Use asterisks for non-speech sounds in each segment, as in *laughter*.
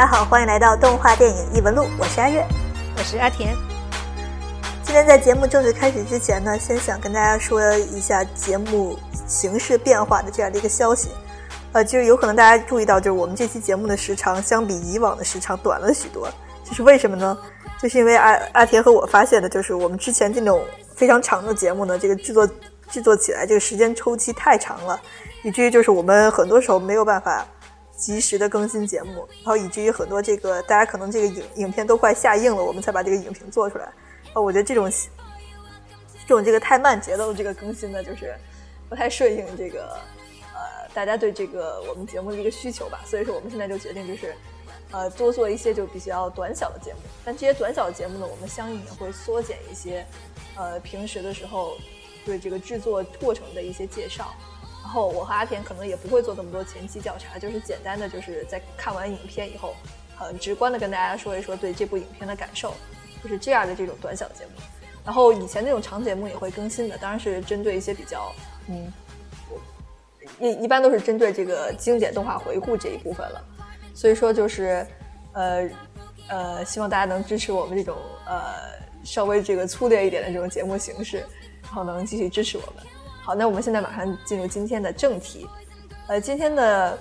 家好，欢迎来到动画电影异闻录，我是阿月，我是阿田。今天在节目正式开始之前呢，先想跟大家说一下节目形式变化的这样的一个消息。呃，就是有可能大家注意到，就是我们这期节目的时长相比以往的时长短了许多。这是为什么呢？*laughs* 就是因为阿阿田和我发现的，就是我们之前这种非常长的节目呢，这个制作制作起来这个时间周期太长了，以至于就是我们很多时候没有办法及时的更新节目，然后以至于很多这个大家可能这个影影片都快下映了，我们才把这个影评做出来。啊，我觉得这种这种这个太慢节奏的这个更新呢，就是不太顺应这个呃。大家对这个我们节目的一个需求吧，所以说我们现在就决定就是，呃，多做一些就比较短小的节目。但这些短小的节目呢，我们相应也会缩减一些，呃，平时的时候对这个制作过程的一些介绍。然后我和阿田可能也不会做那么多前期调查，就是简单的就是在看完影片以后，很直观的跟大家说一说对这部影片的感受，就是这样的这种短小节目。然后以前那种长节目也会更新的，当然是针对一些比较，嗯。一一般都是针对这个经典动画回顾这一部分了，所以说就是，呃呃，希望大家能支持我们这种呃稍微这个粗略一点的这种节目形式，然后能继续支持我们。好，那我们现在马上进入今天的正题。呃，今天的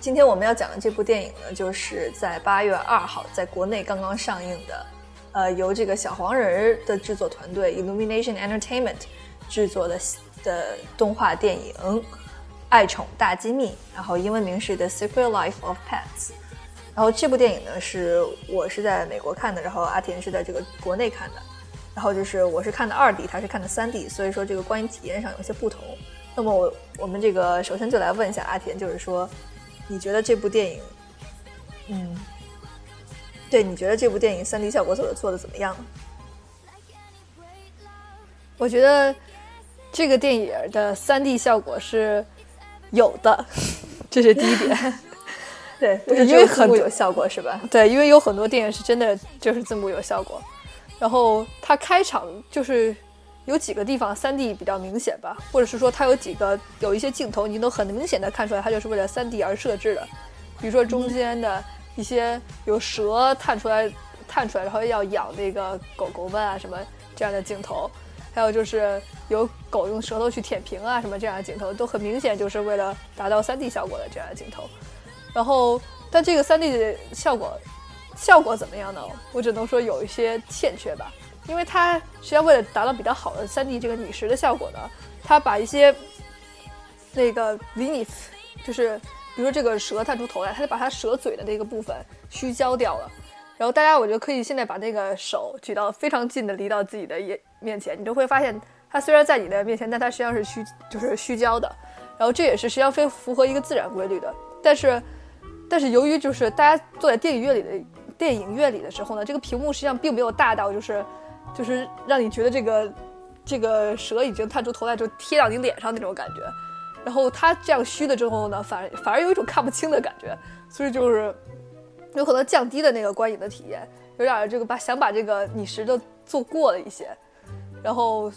今天我们要讲的这部电影呢，就是在八月二号在国内刚刚上映的，呃，由这个小黄人的制作团队 Illumination Entertainment 制作的。的动画电影《爱宠大机密》，然后英文名是《The Secret Life of Pets》。然后这部电影呢，是我是在美国看的，然后阿田是在这个国内看的。然后就是我是看的二 D，他是看的三 D，所以说这个观影体验上有些不同。那么我我们这个首先就来问一下阿田，就是说你觉得这部电影，嗯，对你觉得这部电影三 D 效果做的做的怎么样？我觉得。这个电影的三 D 效果是有的，这是第一点。*laughs* 对，因为很有效果是吧？对，因为有很多电影是真的就是字幕有效果。然后它开场就是有几个地方三 D 比较明显吧，或者是说它有几个有一些镜头，你都很明显的看出来它就是为了三 D 而设置的。比如说中间的一些有蛇探出来，探出来然后要咬那个狗狗们啊什么这样的镜头。还有就是有狗用舌头去舔屏啊，什么这样的镜头都很明显，就是为了达到 3D 效果的这样的镜头。然后，但这个 3D 的效果效果怎么样呢？我只能说有一些欠缺吧，因为它实际上为了达到比较好的 3D 这个拟实的效果呢，它把一些那个 Vinif，就是比如说这个蛇探出头来，它就把它蛇嘴的那个部分虚焦掉了。然后大家，我觉得可以现在把那个手举到非常近的，离到自己的眼面前，你就会发现，它虽然在你的面前，但它实际上是虚，就是虚焦的。然后这也是实际上非符合一个自然规律的。但是，但是由于就是大家坐在电影院里的电影院里的时候呢，这个屏幕实际上并没有大到就是，就是让你觉得这个这个蛇已经探出头来就贴到你脸上那种感觉。然后它这样虚的之后呢，反反而有一种看不清的感觉。所以就是。有可能降低了那个观影的体验，有点这个把想把这个拟实的做过了一些，然后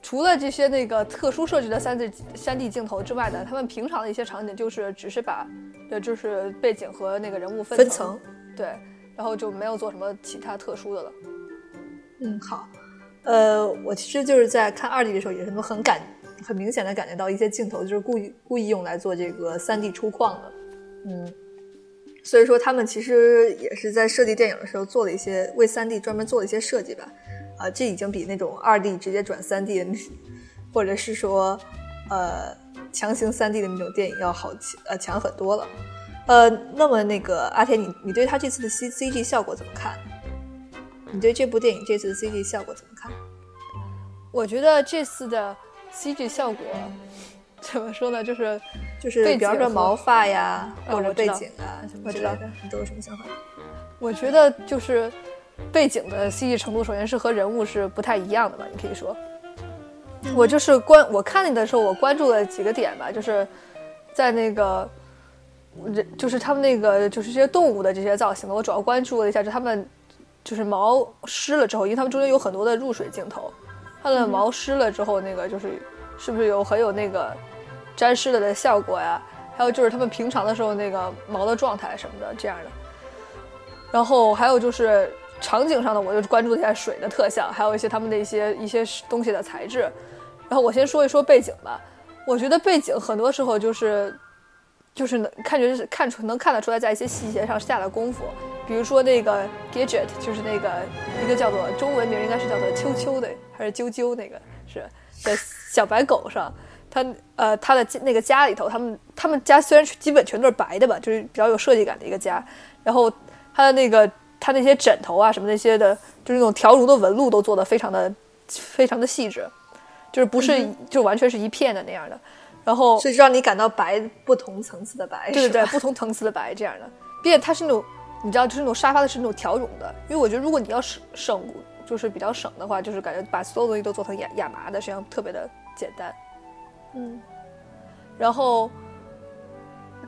除了这些那个特殊设置的三 D 三 D 镜头之外呢，他们平常的一些场景就是只是把呃就是背景和那个人物分分层，对，然后就没有做什么其他特殊的了。嗯，好，呃，我其实就是在看二 D 的时候也是能很感很明显的感觉到一些镜头就是故意故意用来做这个三 D 出框的，嗯。所以说，他们其实也是在设计电影的时候做了一些为三 D 专门做了一些设计吧。啊，这已经比那种二 D 直接转三 D 的，或者是说，呃，强行三 D 的那种电影要好强呃强很多了。呃，那么那个阿田，你你对他这次的 C C G 效果怎么看？你对这部电影这次的 C G 效果怎么看？我觉得这次的 C G 效果。怎么说呢？就是就是，比方说毛发呀，或者背景啊什么之类的，你都有什么想法？我觉得就是背景的 CG 程度，首先是和人物是不太一样的吧。你可以说，我就是关我看你的时候，我关注了几个点吧，就是在那个人，就是他们那个就是这些动物的这些造型，我主要关注了一下，就他们就是毛湿了之后，因为他们中间有很多的入水镜头，它的毛湿了之后，那个就是是不是有很有那个。沾湿了的效果呀，还有就是他们平常的时候那个毛的状态什么的这样的。然后还有就是场景上的，我就关注一下水的特效，还有一些他们的一些一些东西的材质。然后我先说一说背景吧，我觉得背景很多时候就是就是能看觉是看出能看得出来，在一些细节上下了功夫。比如说那个 Gadget，就是那个一个叫做中文名应该是叫做秋秋的还是啾啾那个是的小白狗上，它呃它的那个家里头，他们他们家虽然基本全都是白的吧，就是比较有设计感的一个家，然后。它的那个，它那些枕头啊，什么那些的，就是那种条绒的纹路都做的非常的、非常的细致，就是不是就完全是一片的那样的。然后，所以让你感到白，不同层次的白，对对对，不同层次的白这样的。并且它是那种，你知道，就是那种沙发的是那种条绒的。因为我觉得，如果你要省省，就是比较省的话，就是感觉把所有东西都做成亚亚麻的，实际上特别的简单。嗯，然后，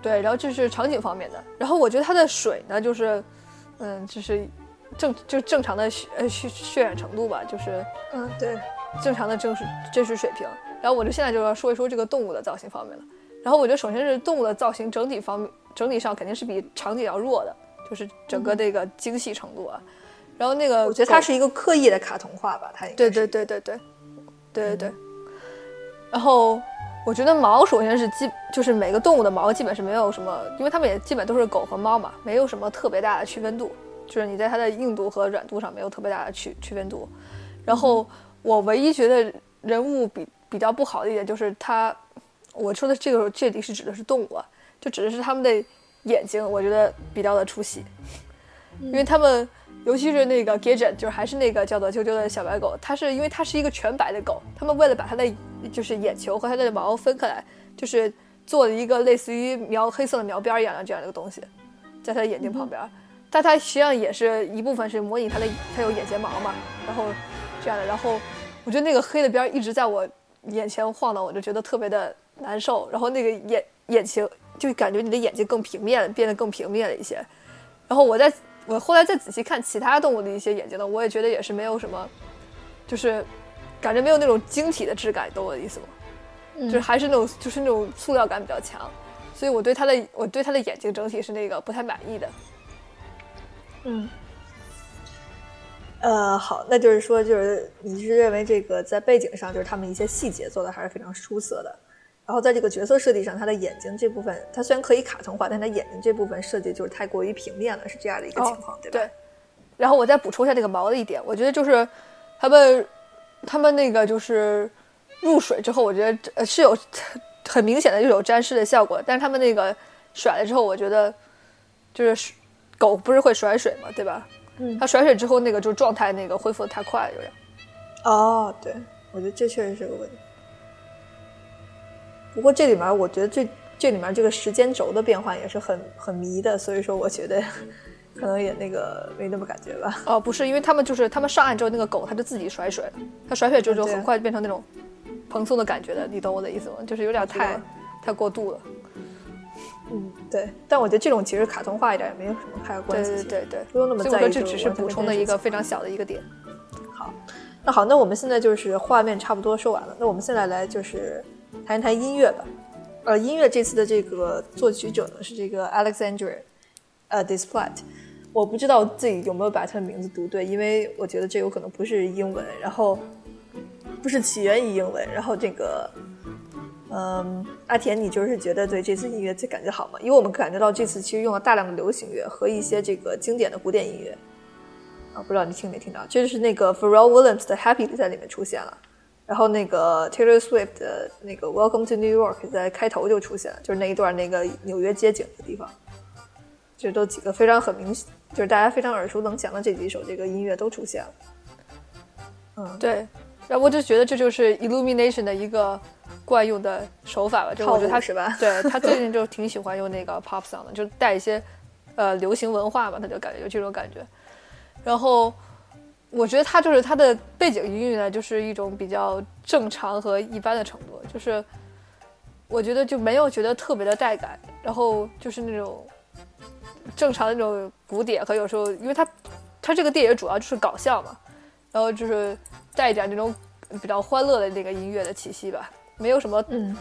对，然后这是场景方面的。然后我觉得它的水呢，就是。嗯，就是正就正常的渲呃渲渲染程度吧，就是嗯对，正常的真实真实水平。然后我就现在就要说一说这个动物的造型方面了。然后我觉得首先是动物的造型整体方面整体上肯定是比场景要弱的，就是整个这个精细程度啊。然后那个我觉得它是一个刻意的卡通化吧，它对对对对对对对对。然后我觉得毛首先是基就是每个动物的毛基本是没有什么，因为它们也基本都是狗和猫嘛，没有什么特别大的区分度。就是你在它的硬度和软度上没有特别大的区区分度，然后我唯一觉得人物比比较不好的一点就是它，我说的这个这里是指的是动物，啊，就指的是它们的眼睛，我觉得比较的出戏，因为他们尤其是那个 Gadget，就是还是那个叫做啾啾的小白狗，它是因为它是一个全白的狗，他们为了把它的就是眼球和它的毛分开来，就是做了一个类似于描黑色的描边一样的这样的一个东西，在它的眼睛旁边。但它实际上也是一部分是模拟它的，它有眼睫毛嘛，然后这样的，然后我觉得那个黑的边一直在我眼前晃荡，我就觉得特别的难受。然后那个眼眼睛就感觉你的眼睛更平面，变得更平面了一些。然后我在我后来再仔细看其他动物的一些眼睛呢，我也觉得也是没有什么，就是感觉没有那种晶体的质感，懂我的意思吗？就是还是那种就是那种塑料感比较强，所以我对它的我对它的眼睛整体是那个不太满意的。嗯，呃，好，那就是说，就是你是认为这个在背景上，就是他们一些细节做的还是非常出色的。然后在这个角色设计上，他的眼睛这部分，他虽然可以卡通化，但他眼睛这部分设计就是太过于平面了，是这样的一个情况，对吧？对。然后我再补充一下这个毛的一点，我觉得就是他们他们那个就是入水之后，我觉得是有很明显的就有沾湿的效果，但是他们那个甩了之后，我觉得就是。狗不是会甩水嘛？对吧？嗯，它甩水之后，那个就状态那个恢复的太快了，有点。哦，对，我觉得这确实是个问题。不过这里面，我觉得这这里面这个时间轴的变换也是很很迷的，所以说我觉得可能也那个没那么感觉吧。哦，不是，因为他们就是他们上岸之后，那个狗它就自己甩水了，它甩水之后就很快就变成那种蓬松的感觉的，你懂我的意思吗？就是有点太太过度了。嗯，对，但我觉得这种其实卡通化一点也没有什么太大关系，对对对对，不用那么在意。这只是补充的一个非常小的一个点。好，那好，那我们现在就是画面差不多说完了，那我们现在来就是谈一谈音乐吧。呃，音乐这次的这个作曲者呢是这个 Alexandre，呃 d i s p l a t。我不知道自己有没有把他的名字读对，因为我觉得这有可能不是英文，然后不是起源于英文，然后这个。嗯，阿田，你就是觉得对这次音乐最感觉好吗？因为我们感觉到这次其实用了大量的流行乐和一些这个经典的古典音乐啊，不知道你听没听到？这就是那个 Pharrell Williams 的 Happy 在里面出现了，然后那个 Taylor Swift 的那个 Welcome to New York 在开头就出现了，就是那一段那个纽约街景的地方，这都几个非常很明显，就是大家非常耳熟能详的这几首这个音乐都出现了。嗯，对，然后我就觉得这就是 Illumination 的一个。惯用的手法吧，就我觉得他是吧？对他最近就挺喜欢用那个 pop song 的，就带一些呃流行文化吧，他就感觉有这种感觉。然后我觉得他就是他的背景音乐呢，就是一种比较正常和一般的程度，就是我觉得就没有觉得特别的带感，然后就是那种正常的那种古典和有时候，因为他他这个电影主要就是搞笑嘛，然后就是带一点那种比较欢乐的那个音乐的气息吧。没有什么，嗯，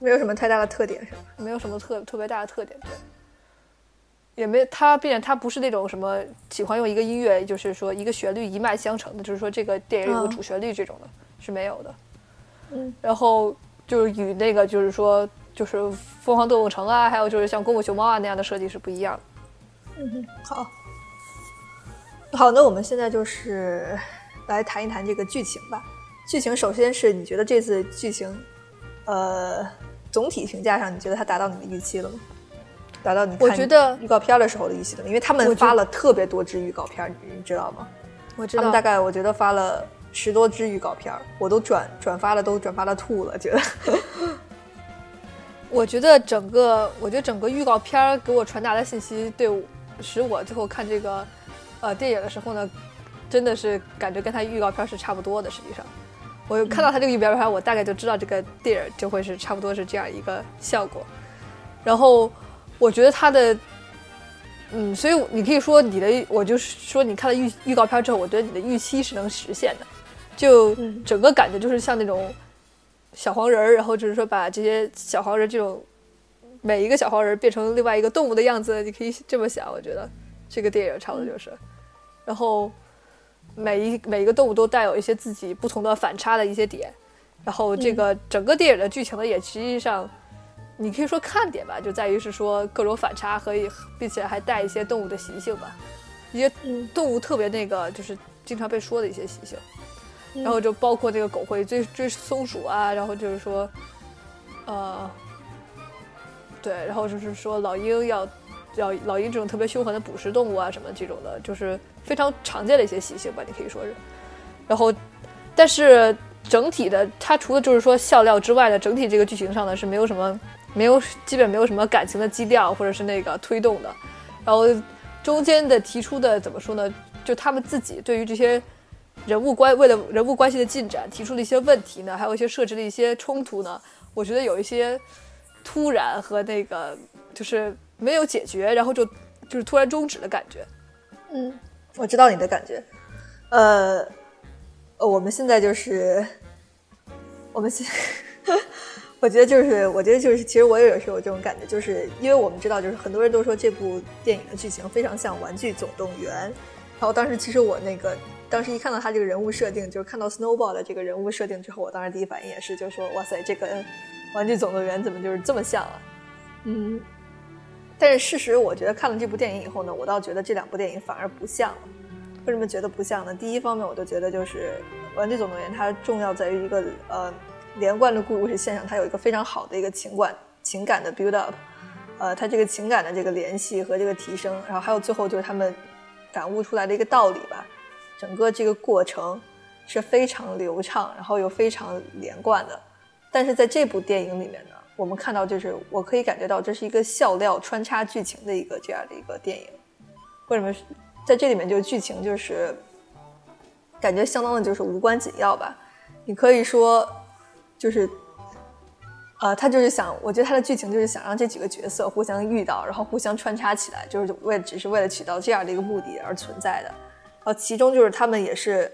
没有什么太大的特点，是吧？没有什么特特别大的特点，对。也没他，并且他不是那种什么喜欢用一个音乐，就是说一个旋律一脉相承的，就是说这个电影有个主旋律这种的，是没有的。嗯，然后就是与那个就是说就是《疯狂动物城》啊，还有就是像《功夫熊猫》啊那样的设计是不一样的。嗯哼，好，好，那我们现在就是来谈一谈这个剧情吧。剧情首先是你觉得这次剧情，呃，总体评价上，你觉得它达到你的预期了吗？达到你我觉得预告片的时候的预期了吗？因为他们发了特别多支预告片，你知道吗？我知道，他们大概我觉得发了十多支预告片，我都转转发了，都转发了吐了，觉得。*laughs* 我觉得整个，我觉得整个预告片给我传达的信息，对我使我最后看这个呃电影的时候呢，真的是感觉跟他预告片是差不多的。实际上，我看到他这个预告片，我大概就知道这个电影就会是差不多是这样一个效果。然后。我觉得他的，嗯，所以你可以说你的，我就是说你看了预预告片之后，我觉得你的预期是能实现的，就整个感觉就是像那种小黄人儿，然后就是说把这些小黄人这种每一个小黄人变成另外一个动物的样子，你可以这么想。我觉得这个电影差不多就是，然后每一每一个动物都带有一些自己不同的反差的一些点，然后这个整个电影的剧情呢，也实际上。你可以说看点吧，就在于是说各种反差和，并且还带一些动物的习性吧，一些动物特别那个就是经常被说的一些习性，然后就包括这个狗会追追松鼠啊，然后就是说，呃，对，然后就是说老鹰要老老鹰这种特别凶狠的捕食动物啊什么这种的，就是非常常见的一些习性吧，你可以说是，然后但是整体的它除了就是说笑料之外的整体这个剧情上呢是没有什么。没有，基本没有什么感情的基调或者是那个推动的，然后中间的提出的怎么说呢？就他们自己对于这些人物关为了人物关系的进展提出的一些问题呢，还有一些设置的一些冲突呢，我觉得有一些突然和那个就是没有解决，然后就就是突然终止的感觉。嗯，我知道你的感觉。呃，我们现在就是我们现。*laughs* 我觉得就是，我觉得就是，其实我也有时候有这种感觉，就是因为我们知道，就是很多人都说这部电影的剧情非常像《玩具总动员》，然后当时其实我那个当时一看到他这个人物设定，就是看到 Snowball 的这个人物设定之后，我当时第一反应也是，就是说哇塞，这个《玩具总动员》怎么就是这么像啊？嗯，但是事实我觉得看了这部电影以后呢，我倒觉得这两部电影反而不像了。为什么觉得不像呢？第一方面，我就觉得就是《玩具总动员》它重要在于一个呃。连贯的故事线上，它有一个非常好的一个情感情感的 build up，呃，它这个情感的这个联系和这个提升，然后还有最后就是他们感悟出来的一个道理吧，整个这个过程是非常流畅，然后又非常连贯的。但是在这部电影里面呢，我们看到就是我可以感觉到这是一个笑料穿插剧情的一个这样的一个电影。为什么在这里面就是剧情就是感觉相当的就是无关紧要吧？你可以说。就是，呃，他就是想，我觉得他的剧情就是想让这几个角色互相遇到，然后互相穿插起来，就是为只是为了起到这样的一个目的而存在的。然后其中就是他们也是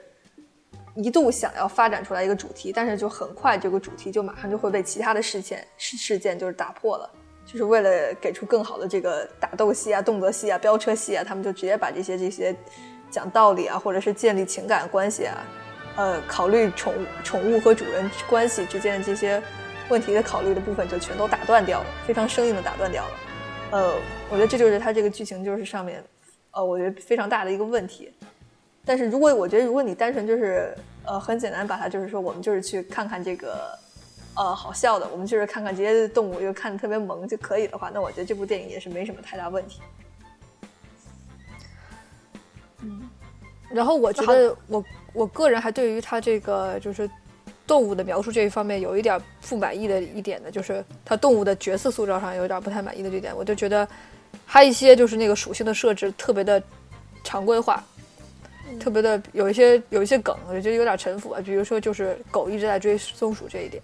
一度想要发展出来一个主题，但是就很快这个主题就马上就会被其他的事件事事件就是打破了，就是为了给出更好的这个打斗戏啊、动作戏啊、飙车戏啊，他们就直接把这些这些讲道理啊，或者是建立情感关系啊。呃，考虑宠物宠物和主人关系之间的这些问题的考虑的部分，就全都打断掉了，非常生硬的打断掉了。呃，我觉得这就是它这个剧情就是上面，呃，我觉得非常大的一个问题。但是如果我觉得如果你单纯就是呃很简单把它就是说我们就是去看看这个呃好笑的，我们就是看看这些动物又看的特别萌就可以的话，那我觉得这部电影也是没什么太大问题。嗯，然后我觉得我。我个人还对于他这个就是动物的描述这一方面有一点不满意的一点呢，就是他动物的角色塑造上有点不太满意的这点，我就觉得还一些就是那个属性的设置特别的常规化，特别的有一些有一些梗，我觉得有点陈腐啊。比如说就是狗一直在追松鼠这一点，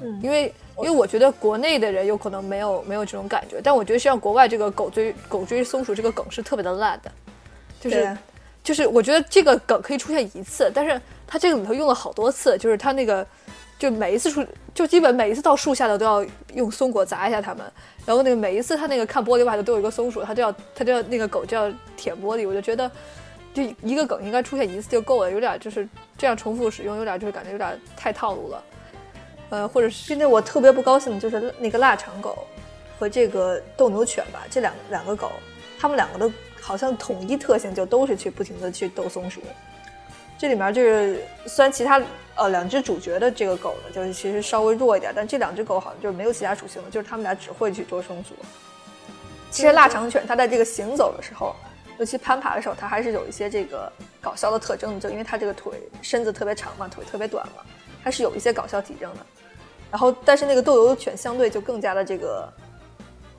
嗯，因为因为我觉得国内的人有可能没有没有这种感觉，但我觉得像国外这个狗追狗追松鼠这个梗是特别的烂的，就是。就是我觉得这个梗可以出现一次，但是它这个里头用了好多次，就是它那个就每一次出就基本每一次到树下的都要用松果砸一下他们，然后那个每一次他那个看玻璃外头都有一个松鼠，他就要他就要那个狗就要舔玻璃，我就觉得就一个梗应该出现一次就够了，有点就是这样重复使用，有点就是感觉有点太套路了。呃，或者是现在我特别不高兴的，就是那个腊肠狗和这个斗牛犬吧，这两两个狗，它们两个的好像统一特性就都是去不停的去斗松鼠。这里面就是虽然其他呃两只主角的这个狗呢，就是其实稍微弱一点，但这两只狗好像就是没有其他属性了，就是它们俩只会去捉松鼠。其实腊肠犬它在这个行走的时候，尤其攀爬的时候，它还是有一些这个搞笑的特征的，就因为它这个腿身子特别长嘛，腿特别短嘛，它是有一些搞笑体征的。然后，但是那个斗牛犬相对就更加的这个，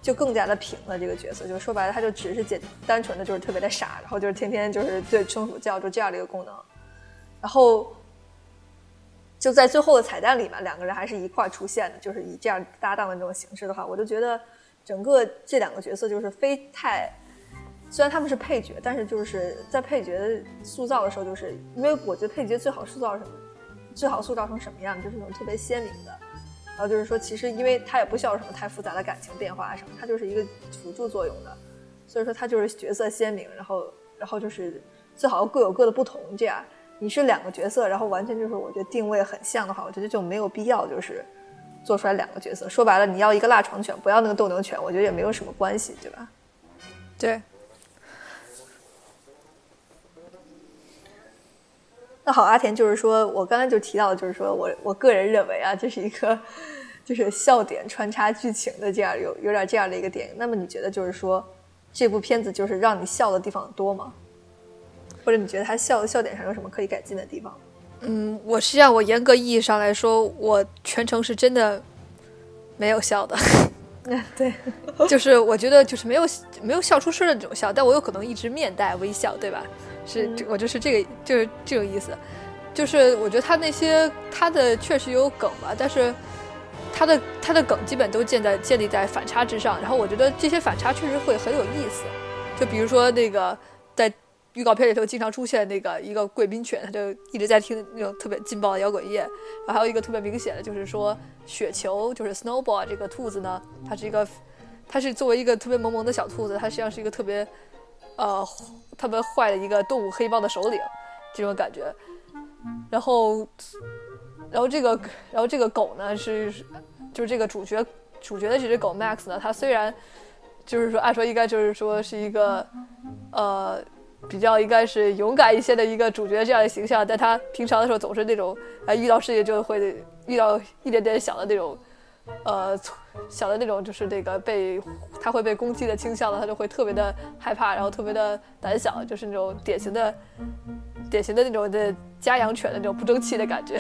就更加的平了。这个角色，就说白了，他就只是简单纯的就是特别的傻，然后就是天天就是对松鼠叫，就这样的一个功能。然后就在最后的彩蛋里面，两个人还是一块出现的，就是以这样搭档的这种形式的话，我就觉得整个这两个角色就是非太，虽然他们是配角，但是就是在配角塑造的时候，就是因为我觉得配角最好塑造什么，最好塑造成什么样，就是那种特别鲜明的。然后就是说，其实因为它也不需要什么太复杂的感情变化什么，它就是一个辅助作用的，所以说它就是角色鲜明，然后然后就是最好各有各的不同，这样你是两个角色，然后完全就是我觉得定位很像的话，我觉得就没有必要就是做出来两个角色。说白了，你要一个腊肠犬，不要那个斗牛犬，我觉得也没有什么关系，对吧？对。那好，阿田就是说，我刚才就提到，就是说我我个人认为啊，这是一个就是笑点穿插剧情的这样有有点这样的一个电影。那么你觉得就是说，这部片子就是让你笑的地方多吗？或者你觉得他笑的笑点上有什么可以改进的地方？嗯，我实际上我严格意义上来说，我全程是真的没有笑的。*laughs* 对，就是我觉得就是没有没有笑出声的那种笑，但我有可能一直面带微笑，对吧？是，我就是这个，就是这种意思，就是我觉得他那些他的确实有梗吧，但是他的他的梗基本都建在建立在反差之上，然后我觉得这些反差确实会很有意思，就比如说那个在预告片里头经常出现那个一个贵宾犬，他就一直在听那种特别劲爆的摇滚乐，然后还有一个特别明显的就是说雪球，就是 Snowball 这个兔子呢，它是一个，它是作为一个特别萌萌的小兔子，它实际上是一个特别。呃，特别坏的一个动物黑帮的首领，这种感觉。然后，然后这个，然后这个狗呢是，就是这个主角主角的这只狗 Max 呢，它虽然就是说按说应该就是说是一个呃比较应该是勇敢一些的一个主角这样的形象，但它平常的时候总是那种哎遇到事情就会遇到一点点小的那种。呃，小的那种就是那个被他会被攻击的倾向了，他就会特别的害怕，然后特别的胆小，就是那种典型的、典型的那种的家养犬的那种不争气的感觉。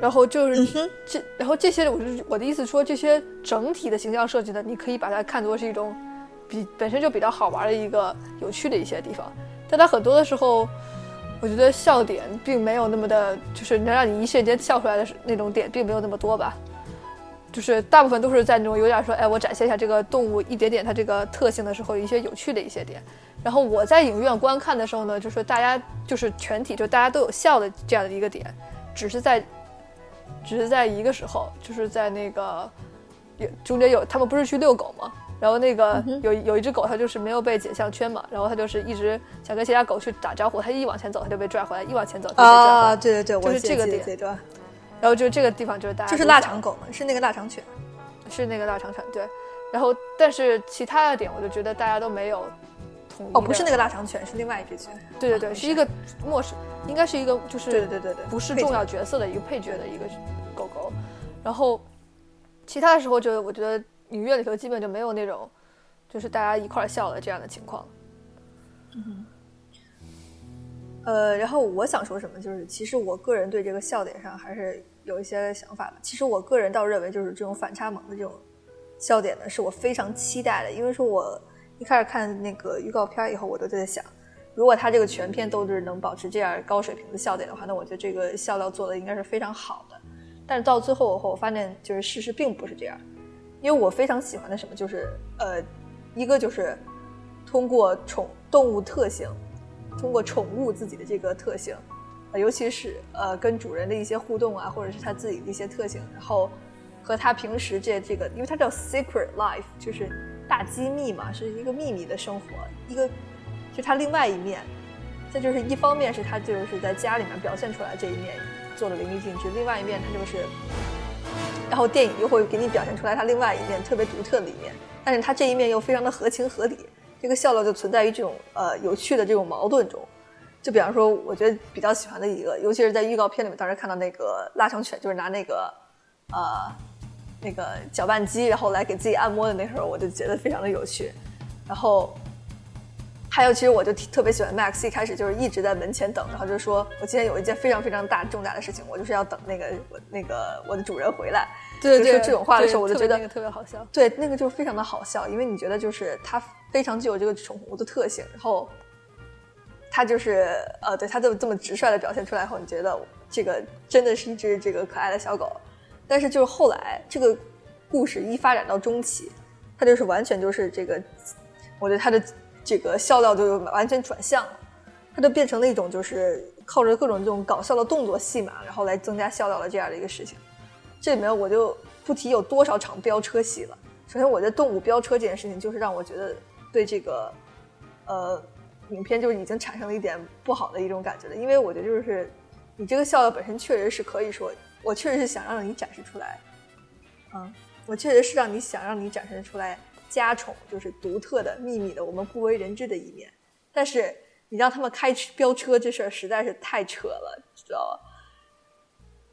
然后就是这，然后这些，我是我的意思说，这些整体的形象设计呢，你可以把它看作是一种比本身就比较好玩的一个有趣的一些地方，但它很多的时候。我觉得笑点并没有那么的，就是能让你一瞬间笑出来的那种点，并没有那么多吧。就是大部分都是在那种有点说，哎，我展现一下这个动物一点点它这个特性的时候，一些有趣的一些点。然后我在影院观看的时候呢，就是大家就是全体就大家都有笑的这样的一个点，只是在，只是在一个时候，就是在那个有中间有他们不是去遛狗吗？然后那个有有一只狗，它就是没有被解项圈嘛，然后它就是一直想跟其他狗去打招呼，它一往前走，它就被拽回来；一往前走，它就被拽回来。啊，对对对，就是这个点。然后就这个地方就是大家就是腊肠狗嘛，是那个腊肠犬，是那个腊肠犬对。然后但是其他的点，我就觉得大家都没有统一。哦，不是那个腊肠犬，是另外一只犬。对对对，是一个陌生，应该是一个就是对对对对，不是重要角色的一个配角的一个狗狗。然后其他的时候，就我觉得。影院里头基本就没有那种，就是大家一块笑的这样的情况。嗯，呃，然后我想说什么，就是其实我个人对这个笑点上还是有一些想法的。其实我个人倒认为，就是这种反差萌的这种笑点呢，是我非常期待的。因为说我一开始看那个预告片以后，我都在想，如果他这个全片都是能保持这样高水平的笑点的话，那我觉得这个笑料做的应该是非常好的。但是到最后后，我发现就是事实并不是这样。因为我非常喜欢的什么就是，呃，一个就是通过宠动物特性，通过宠物自己的这个特性，呃，尤其是呃跟主人的一些互动啊，或者是他自己的一些特性，然后和他平时这这个，因为它叫 secret life，就是大机密嘛，是一个秘密的生活，一个就他另外一面。这就是一方面是他就是在家里面表现出来这一面做的淋漓尽致，另外一面他就是，然后电影又会给你表现出来他另外一面特别独特的一面，但是他这一面又非常的合情合理，这个笑料就存在于这种呃有趣的这种矛盾中。就比方说，我觉得比较喜欢的一个，尤其是在预告片里面，当时看到那个腊肠犬就是拿那个呃那个搅拌机，然后来给自己按摩的那时候，我就觉得非常的有趣，然后。还有，其实我就特别喜欢 Max，一开始就是一直在门前等，然后就说我今天有一件非常非常大重大的事情，我就是要等那个我那个我的主人回来。对对，说这种话的时候，我就觉得那个特别好笑。对，那个就非常的好笑，因为你觉得就是它非常具有这个宠物的特性，然后它就是呃，对它这么这么直率的表现出来后，你觉得这个真的是一只这个可爱的小狗。但是就是后来这个故事一发展到中期，它就是完全就是这个，我觉得它的。这个笑料就完全转向了，它就变成了一种就是靠着各种这种搞笑的动作戏码，然后来增加笑料的这样的一个事情。这里面我就不提有多少场飙车戏了。首先，我觉得动物飙车这件事情就是让我觉得对这个呃影片就是已经产生了一点不好的一种感觉了，因为我觉得就是你这个笑料本身确实是可以说，我确实是想让你展示出来，嗯，我确实是让你想让你展示出来。家宠就是独特的、秘密的，我们不为人知的一面。但是你让他们开飙车这事儿实在是太扯了，知道吧？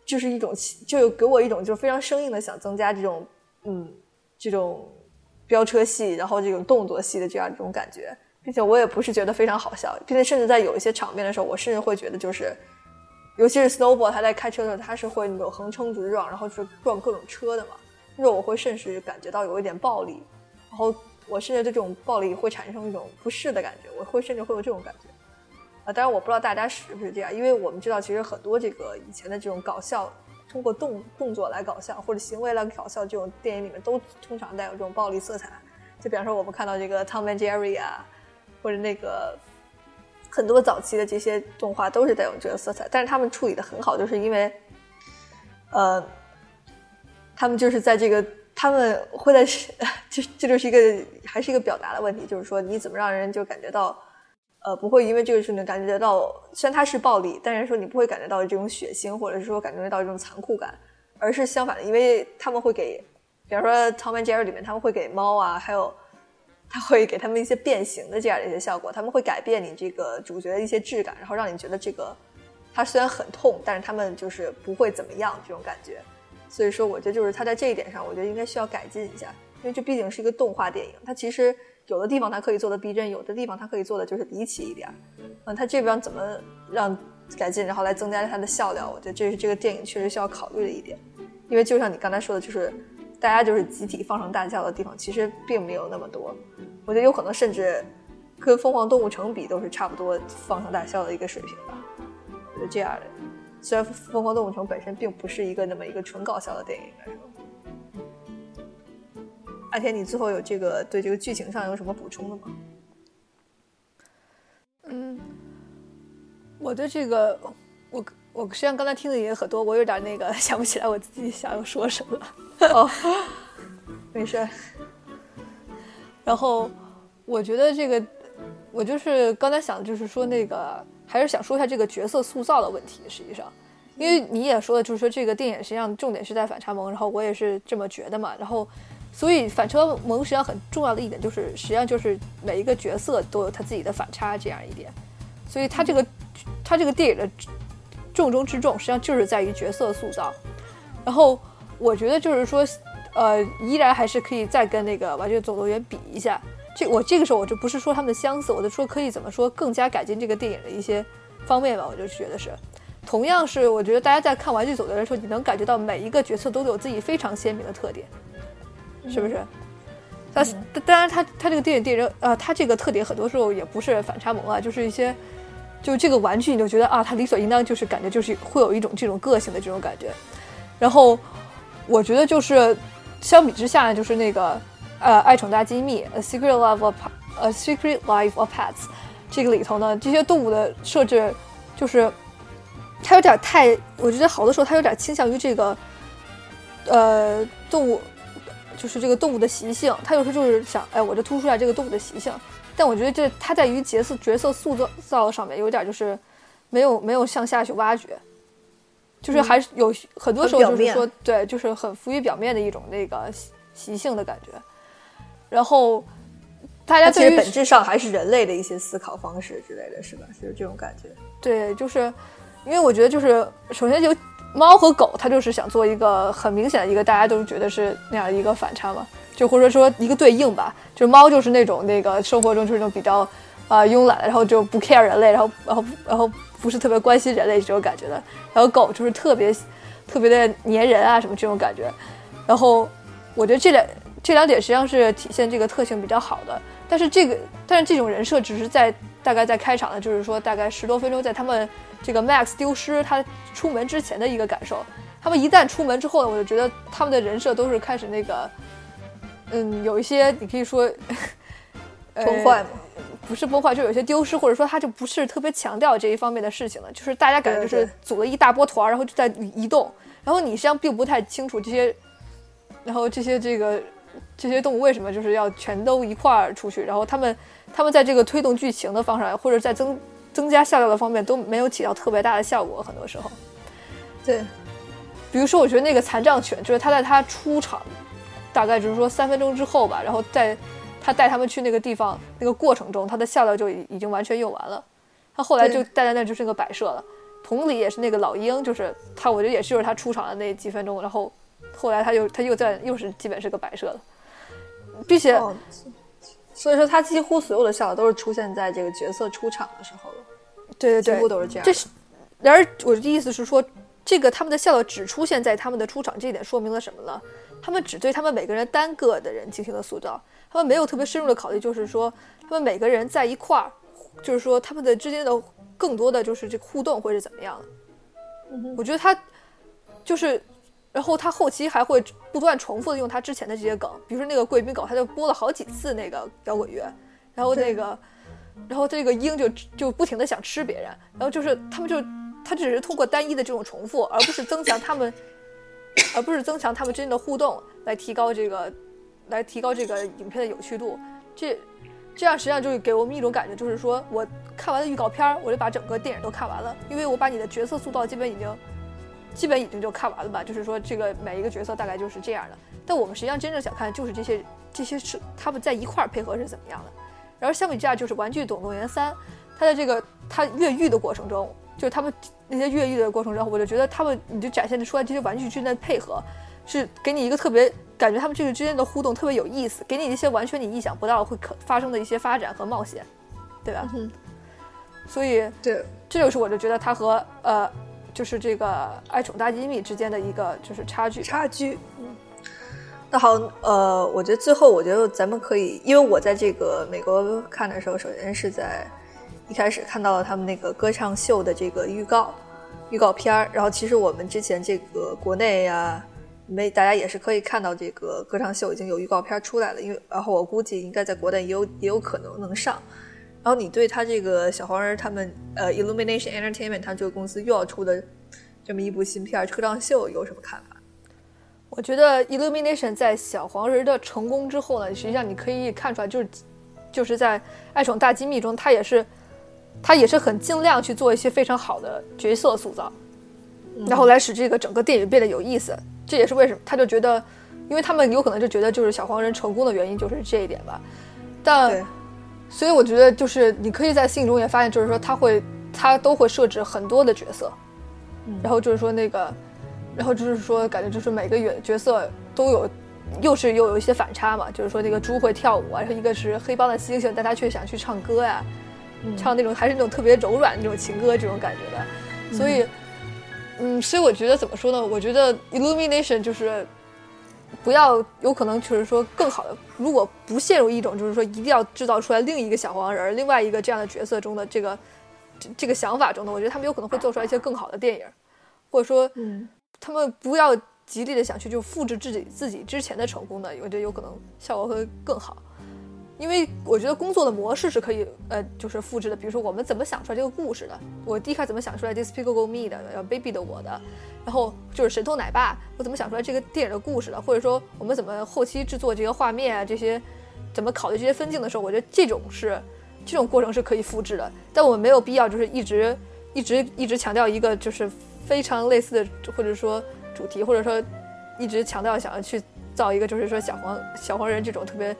就是一种，就给我一种就是非常生硬的想增加这种，嗯，这种飙车戏，然后这种动作戏的这样一种感觉，并且我也不是觉得非常好笑，并且甚至在有一些场面的时候，我甚至会觉得就是，尤其是 Snowball 他在开车的时候，他是会那种横冲直撞，然后是撞各种车的嘛，那种我会甚至感觉到有一点暴力。然后我甚至对这种暴力会产生一种不适的感觉，我会甚至会有这种感觉，啊，当然我不知道大家是不是这样，因为我们知道其实很多这个以前的这种搞笑，通过动动作来搞笑或者行为来搞笑这种电影里面都通常带有这种暴力色彩，就比方说我们看到这个 Tom and Jerry 啊，或者那个很多早期的这些动画都是带有这个色彩，但是他们处理的很好，就是因为，呃，他们就是在这个。他们会在，*laughs* 这这就是一个还是一个表达的问题，就是说你怎么让人就感觉到，呃，不会因为这个事情感觉到，虽然它是暴力，但是说你不会感觉到这种血腥，或者是说感觉到这种残酷感，而是相反的，因为他们会给，比方说《Tom and Jerry》里面，他们会给猫啊，还有他会给他们一些变形的这样的一些效果，他们会改变你这个主角的一些质感，然后让你觉得这个他虽然很痛，但是他们就是不会怎么样这种感觉。所以说，我觉得就是他在这一点上，我觉得应该需要改进一下，因为这毕竟是一个动画电影，它其实有的地方它可以做的逼真，有的地方它可以做的就是离奇一点。嗯，他这边怎么让改进，然后来增加它的笑料，我觉得这是这个电影确实需要考虑的一点。因为就像你刚才说的，就是大家就是集体放声大笑的地方，其实并没有那么多。我觉得有可能甚至跟《疯狂动物城》比，都是差不多放声大笑的一个水平吧。就这样的。虽然《疯狂动物城》本身并不是一个那么一个纯搞笑的电影，来说，阿天，你最后有这个对这个剧情上有什么补充的吗？嗯，我对这个，我我实际上刚才听的也很多，我有点那个 *laughs* 想不起来我自己想要说什么。哦，*laughs* 没事。然后我觉得这个，我就是刚才想，就是说那个。还是想说一下这个角色塑造的问题。实际上，因为你也说了，就是说这个电影实际上重点是在反差萌，然后我也是这么觉得嘛。然后，所以反车萌实际上很重要的一点就是，实际上就是每一个角色都有他自己的反差这样一点。所以他这个他这个电影的重中之重，实际上就是在于角色塑造。然后我觉得就是说，呃，依然还是可以再跟那个《玩具总动员》比一下。这我这个时候我就不是说他们的相似，我就说可以怎么说更加改进这个电影的一些方面吧。我就觉得是，同样是我觉得大家在看《玩具总动员》的时候，你能感觉到每一个角色都有自己非常鲜明的特点，是不是？但当然，他他这个电影电影呃，他这个特点很多时候也不是反差萌啊，就是一些就这个玩具你就觉得啊，他理所应当就是感觉就是会有一种这种个性的这种感觉。然后我觉得就是相比之下就是那个。呃，爱宠大机密，《A Secret Love of《A Secret Life of Pets》这个里头呢，这些动物的设置就是它有点太，我觉得好多时候它有点倾向于这个呃动物，就是这个动物的习性。他有时候就是想，哎，我就突出来这个动物的习性。但我觉得这它在于角色角色塑造造上面有点就是没有没有向下去挖掘，就是还是有很多时候就是说对，就是很浮于表面的一种那个习习性的感觉。然后大家其实本质上还是人类的一些思考方式之类的是吧？就是这种感觉。对，就是因为我觉得就是首先就猫和狗，它就是想做一个很明显的一个大家都觉得是那样一个反差嘛。就或者说一个对应吧，就猫就是那种那个生活中就是那种比较啊慵懒，然后就不 care 人类，然后然后然后不是特别关心人类这种感觉的。然后狗就是特别特别的粘人啊什么这种感觉。然后我觉得这两这两点实际上是体现这个特性比较好的。但是这个但是这种人设只是在大概在开场的，就是说大概十多分钟，在他们这个 Max 丢失他出门之前的一个感受。他们一旦出门之后呢，我就觉得他们的人设都是开始那个。嗯，有一些你可以说 *laughs* 崩坏吗？不是崩坏，就有些丢失，或者说他就不是特别强调这一方面的事情了。就是大家感觉就是组了一大波团，然后就在移动，然后你实际上并不太清楚这些，然后这些这个这些动物为什么就是要全都一块儿出去，然后他们他们在这个推动剧情的方面，或者在增增加笑料的方面都没有起到特别大的效果，很多时候。对，比如说我觉得那个残障犬，就是他在他出场。大概就是说三分钟之后吧，然后在他带他们去那个地方那个过程中，他的笑料就已已经完全用完了。他后来就带在那就是个摆设了。同理也是那个老鹰，就是他，我觉得也是就是他出场的那几分钟，然后后来他又他又在又是基本是个摆设了，并且所以说他几乎所有的笑都是出现在这个角色出场的时候了。对对对，几乎都是这样。这是，然而我的意思是说，这个他们的笑料只出现在他们的出场，这一点说明了什么呢？他们只对他们每个人单个的人进行了塑造，他们没有特别深入的考虑，就是说他们每个人在一块儿，就是说他们的之间的更多的就是这个互动会是怎么样的。我觉得他就是，然后他后期还会不断重复的用他之前的这些梗，比如说那个贵宾狗，他就播了好几次那个摇滚乐，然后那个，然后这个鹰就就不停的想吃别人，然后就是他们就他只是通过单一的这种重复，而不是增强他们。*coughs* 而不是增强他们之间的互动，来提高这个，来提高这个影片的有趣度。这，这样实际上就是给我们一种感觉，就是说我看完了预告片，我就把整个电影都看完了，因为我把你的角色塑造基本已经，基本已经就看完了吧。就是说这个每一个角色大概就是这样的。但我们实际上真正想看的就是这些，这些是他们在一块儿配合是怎么样的。然后相比之下，就是《玩具总动员三》，它的这个它越狱的过程中。就是他们那些越狱的过程中，我就觉得他们，你就展现的出来这些玩具之间的配合，是给你一个特别感觉他们这个之间的互动特别有意思，给你一些完全你意想不到会可发生的一些发展和冒险，对吧？嗯。所以，对，这就是我就觉得它和呃，就是这个《爱宠大机密》之间的一个就是差距。差距。嗯。那好，呃，我觉得最后，我觉得咱们可以，因为我在这个美国看的时候，首先是在。一开始看到了他们那个歌唱秀的这个预告，预告片儿。然后其实我们之前这个国内呀，没大家也是可以看到这个歌唱秀已经有预告片出来了。因为然后我估计应该在国内也有也有可能能上。然后你对他这个小黄人他们呃 Illumination Entertainment 他这个公司又要出的这么一部新片歌唱秀有什么看法？我觉得 Illumination 在小黄人的成功之后呢，实际上你可以看出来，就是就是在爱宠大机密中，他也是。他也是很尽量去做一些非常好的角色塑造，然后来使这个整个电影变得有意思。这也是为什么他就觉得，因为他们有可能就觉得就是小黄人成功的原因就是这一点吧。但，所以我觉得就是你可以在信中也发现，就是说他会他都会设置很多的角色，然后就是说那个，然后就是说感觉就是每个角角色都有，又是又有一些反差嘛。就是说那个猪会跳舞啊，然后一个是黑帮的猩猩，但他却想去唱歌呀。唱那种还是那种特别柔软的那种情歌这种感觉的，所以，嗯，所以我觉得怎么说呢？我觉得 Illumination 就是不要有可能就是说更好的，如果不陷入一种就是说一定要制造出来另一个小黄人、另外一个这样的角色中的这个这这个想法中的，我觉得他们有可能会做出来一些更好的电影，或者说，嗯，他们不要极力的想去就复制自己自己之前的成功的，我觉得有可能效果会更好。因为我觉得工作的模式是可以呃就是复制的，比如说我们怎么想出来这个故事的，我第一开怎么想出来《Despicable Me》的，呃，Baby 的我的，然后就是神偷奶爸，我怎么想出来这个电影的故事的，或者说我们怎么后期制作这些画面啊，这些怎么考虑这些分镜的时候，我觉得这种是这种过程是可以复制的，但我们没有必要就是一直一直一直强调一个就是非常类似的或者说主题，或者说一直强调想要去造一个就是说小黄小黄人这种特别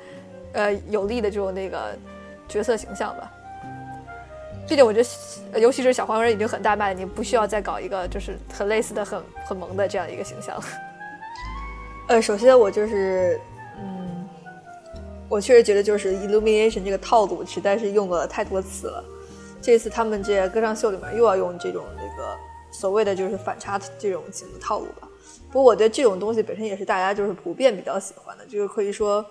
呃有利的这种那个角色形象吧。毕竟我觉得，尤其是小黄人已经很大卖，你不需要再搞一个就是很类似的、很很萌的这样一个形象。呃，首先我就是，嗯，我确实觉得就是 illumination 这个套路实在是用了太多次了。这次他们这歌唱秀里面又要用这种那个所谓的就是反差这种型的套路吧。不过我觉得这种东西本身也是大家就是普遍比较喜欢的，就是可以说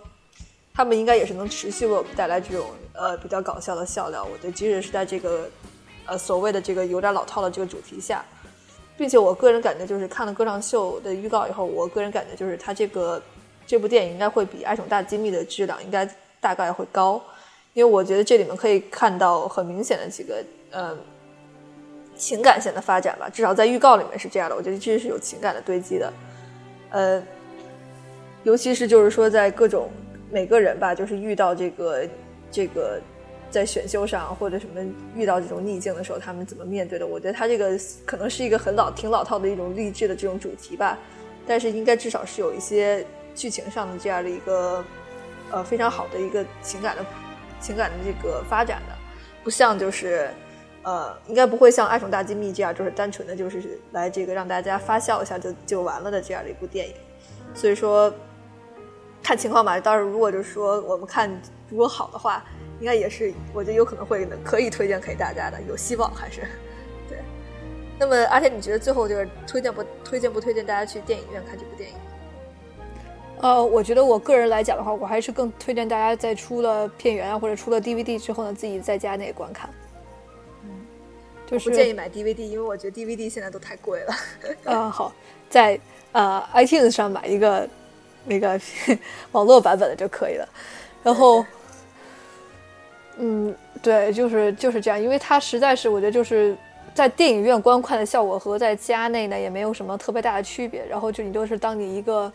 他们应该也是能持续为我们带来这种呃比较搞笑的笑料。我觉得即使是在这个呃所谓的这个有点老套的这个主题下，并且我个人感觉就是看了歌唱秀的预告以后，我个人感觉就是它这个这部电影应该会比《爱宠大机密》的质量应该大概会高，因为我觉得这里面可以看到很明显的几个呃情感线的发展吧，至少在预告里面是这样的，我觉得这是有情感的堆积的，呃，尤其是就是说在各种每个人吧，就是遇到这个这个在选秀上或者什么遇到这种逆境的时候，他们怎么面对的？我觉得他这个可能是一个很老、挺老套的一种励志的这种主题吧，但是应该至少是有一些剧情上的这样的一个呃非常好的一个情感的情感的这个发展的，不像就是呃应该不会像《爱宠大机密》这样，就是单纯的就是来这个让大家发笑一下就就完了的这样的一部电影，所以说。看情况吧，到时候如果就是说我们看如果好的话，应该也是我觉得有可能会可以推荐给大家的，有希望还是 *laughs* 对。那么而且，你觉得最后就是推荐不推荐不推荐大家去电影院看这部电影？呃，我觉得我个人来讲的话，我还是更推荐大家在出了片源啊或者出了 DVD 之后呢，自己在家内观看。嗯，就是不建议买 DVD，因为我觉得 DVD 现在都太贵了。呃，*laughs* 好，在呃 iTunes 上买一个那个 *laughs* 网络版本的就可以了。然后，嗯，对，就是就是这样，因为它实在是我觉得就是在电影院观看的效果和在家内呢也没有什么特别大的区别。然后就你就是当你一个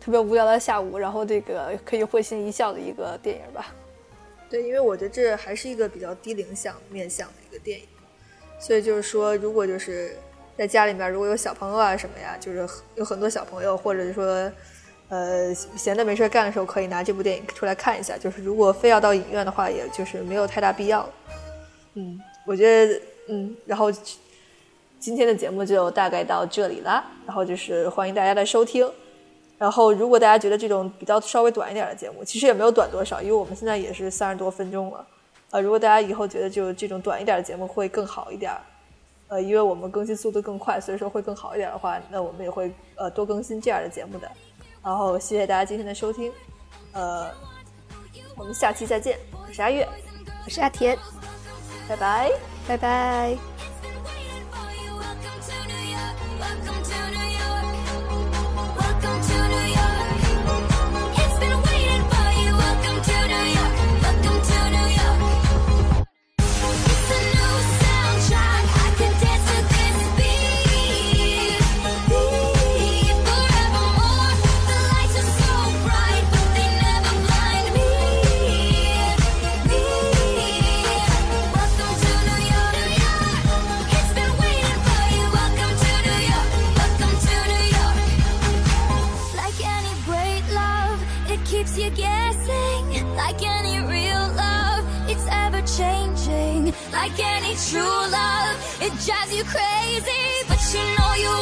特别无聊的下午，然后这个可以会心一笑的一个电影吧。对，因为我觉得这还是一个比较低龄向面向的一个电影，所以就是说，如果就是在家里面如果有小朋友啊什么呀，就是有很多小朋友，或者是说。呃，闲的没事干的时候，可以拿这部电影出来看一下。就是如果非要到影院的话，也就是没有太大必要。嗯，我觉得，嗯，然后今天的节目就大概到这里啦。然后就是欢迎大家的收听。然后如果大家觉得这种比较稍微短一点的节目，其实也没有短多少，因为我们现在也是三十多分钟了。呃，如果大家以后觉得就这种短一点的节目会更好一点，呃，因为我们更新速度更快，所以说会更好一点的话，那我们也会呃多更新这样的节目的。然后谢谢大家今天的收听，呃，我们下期再见。我是阿月，我是阿田，拜拜，拜拜。Like any true love, it drives you crazy. But you know you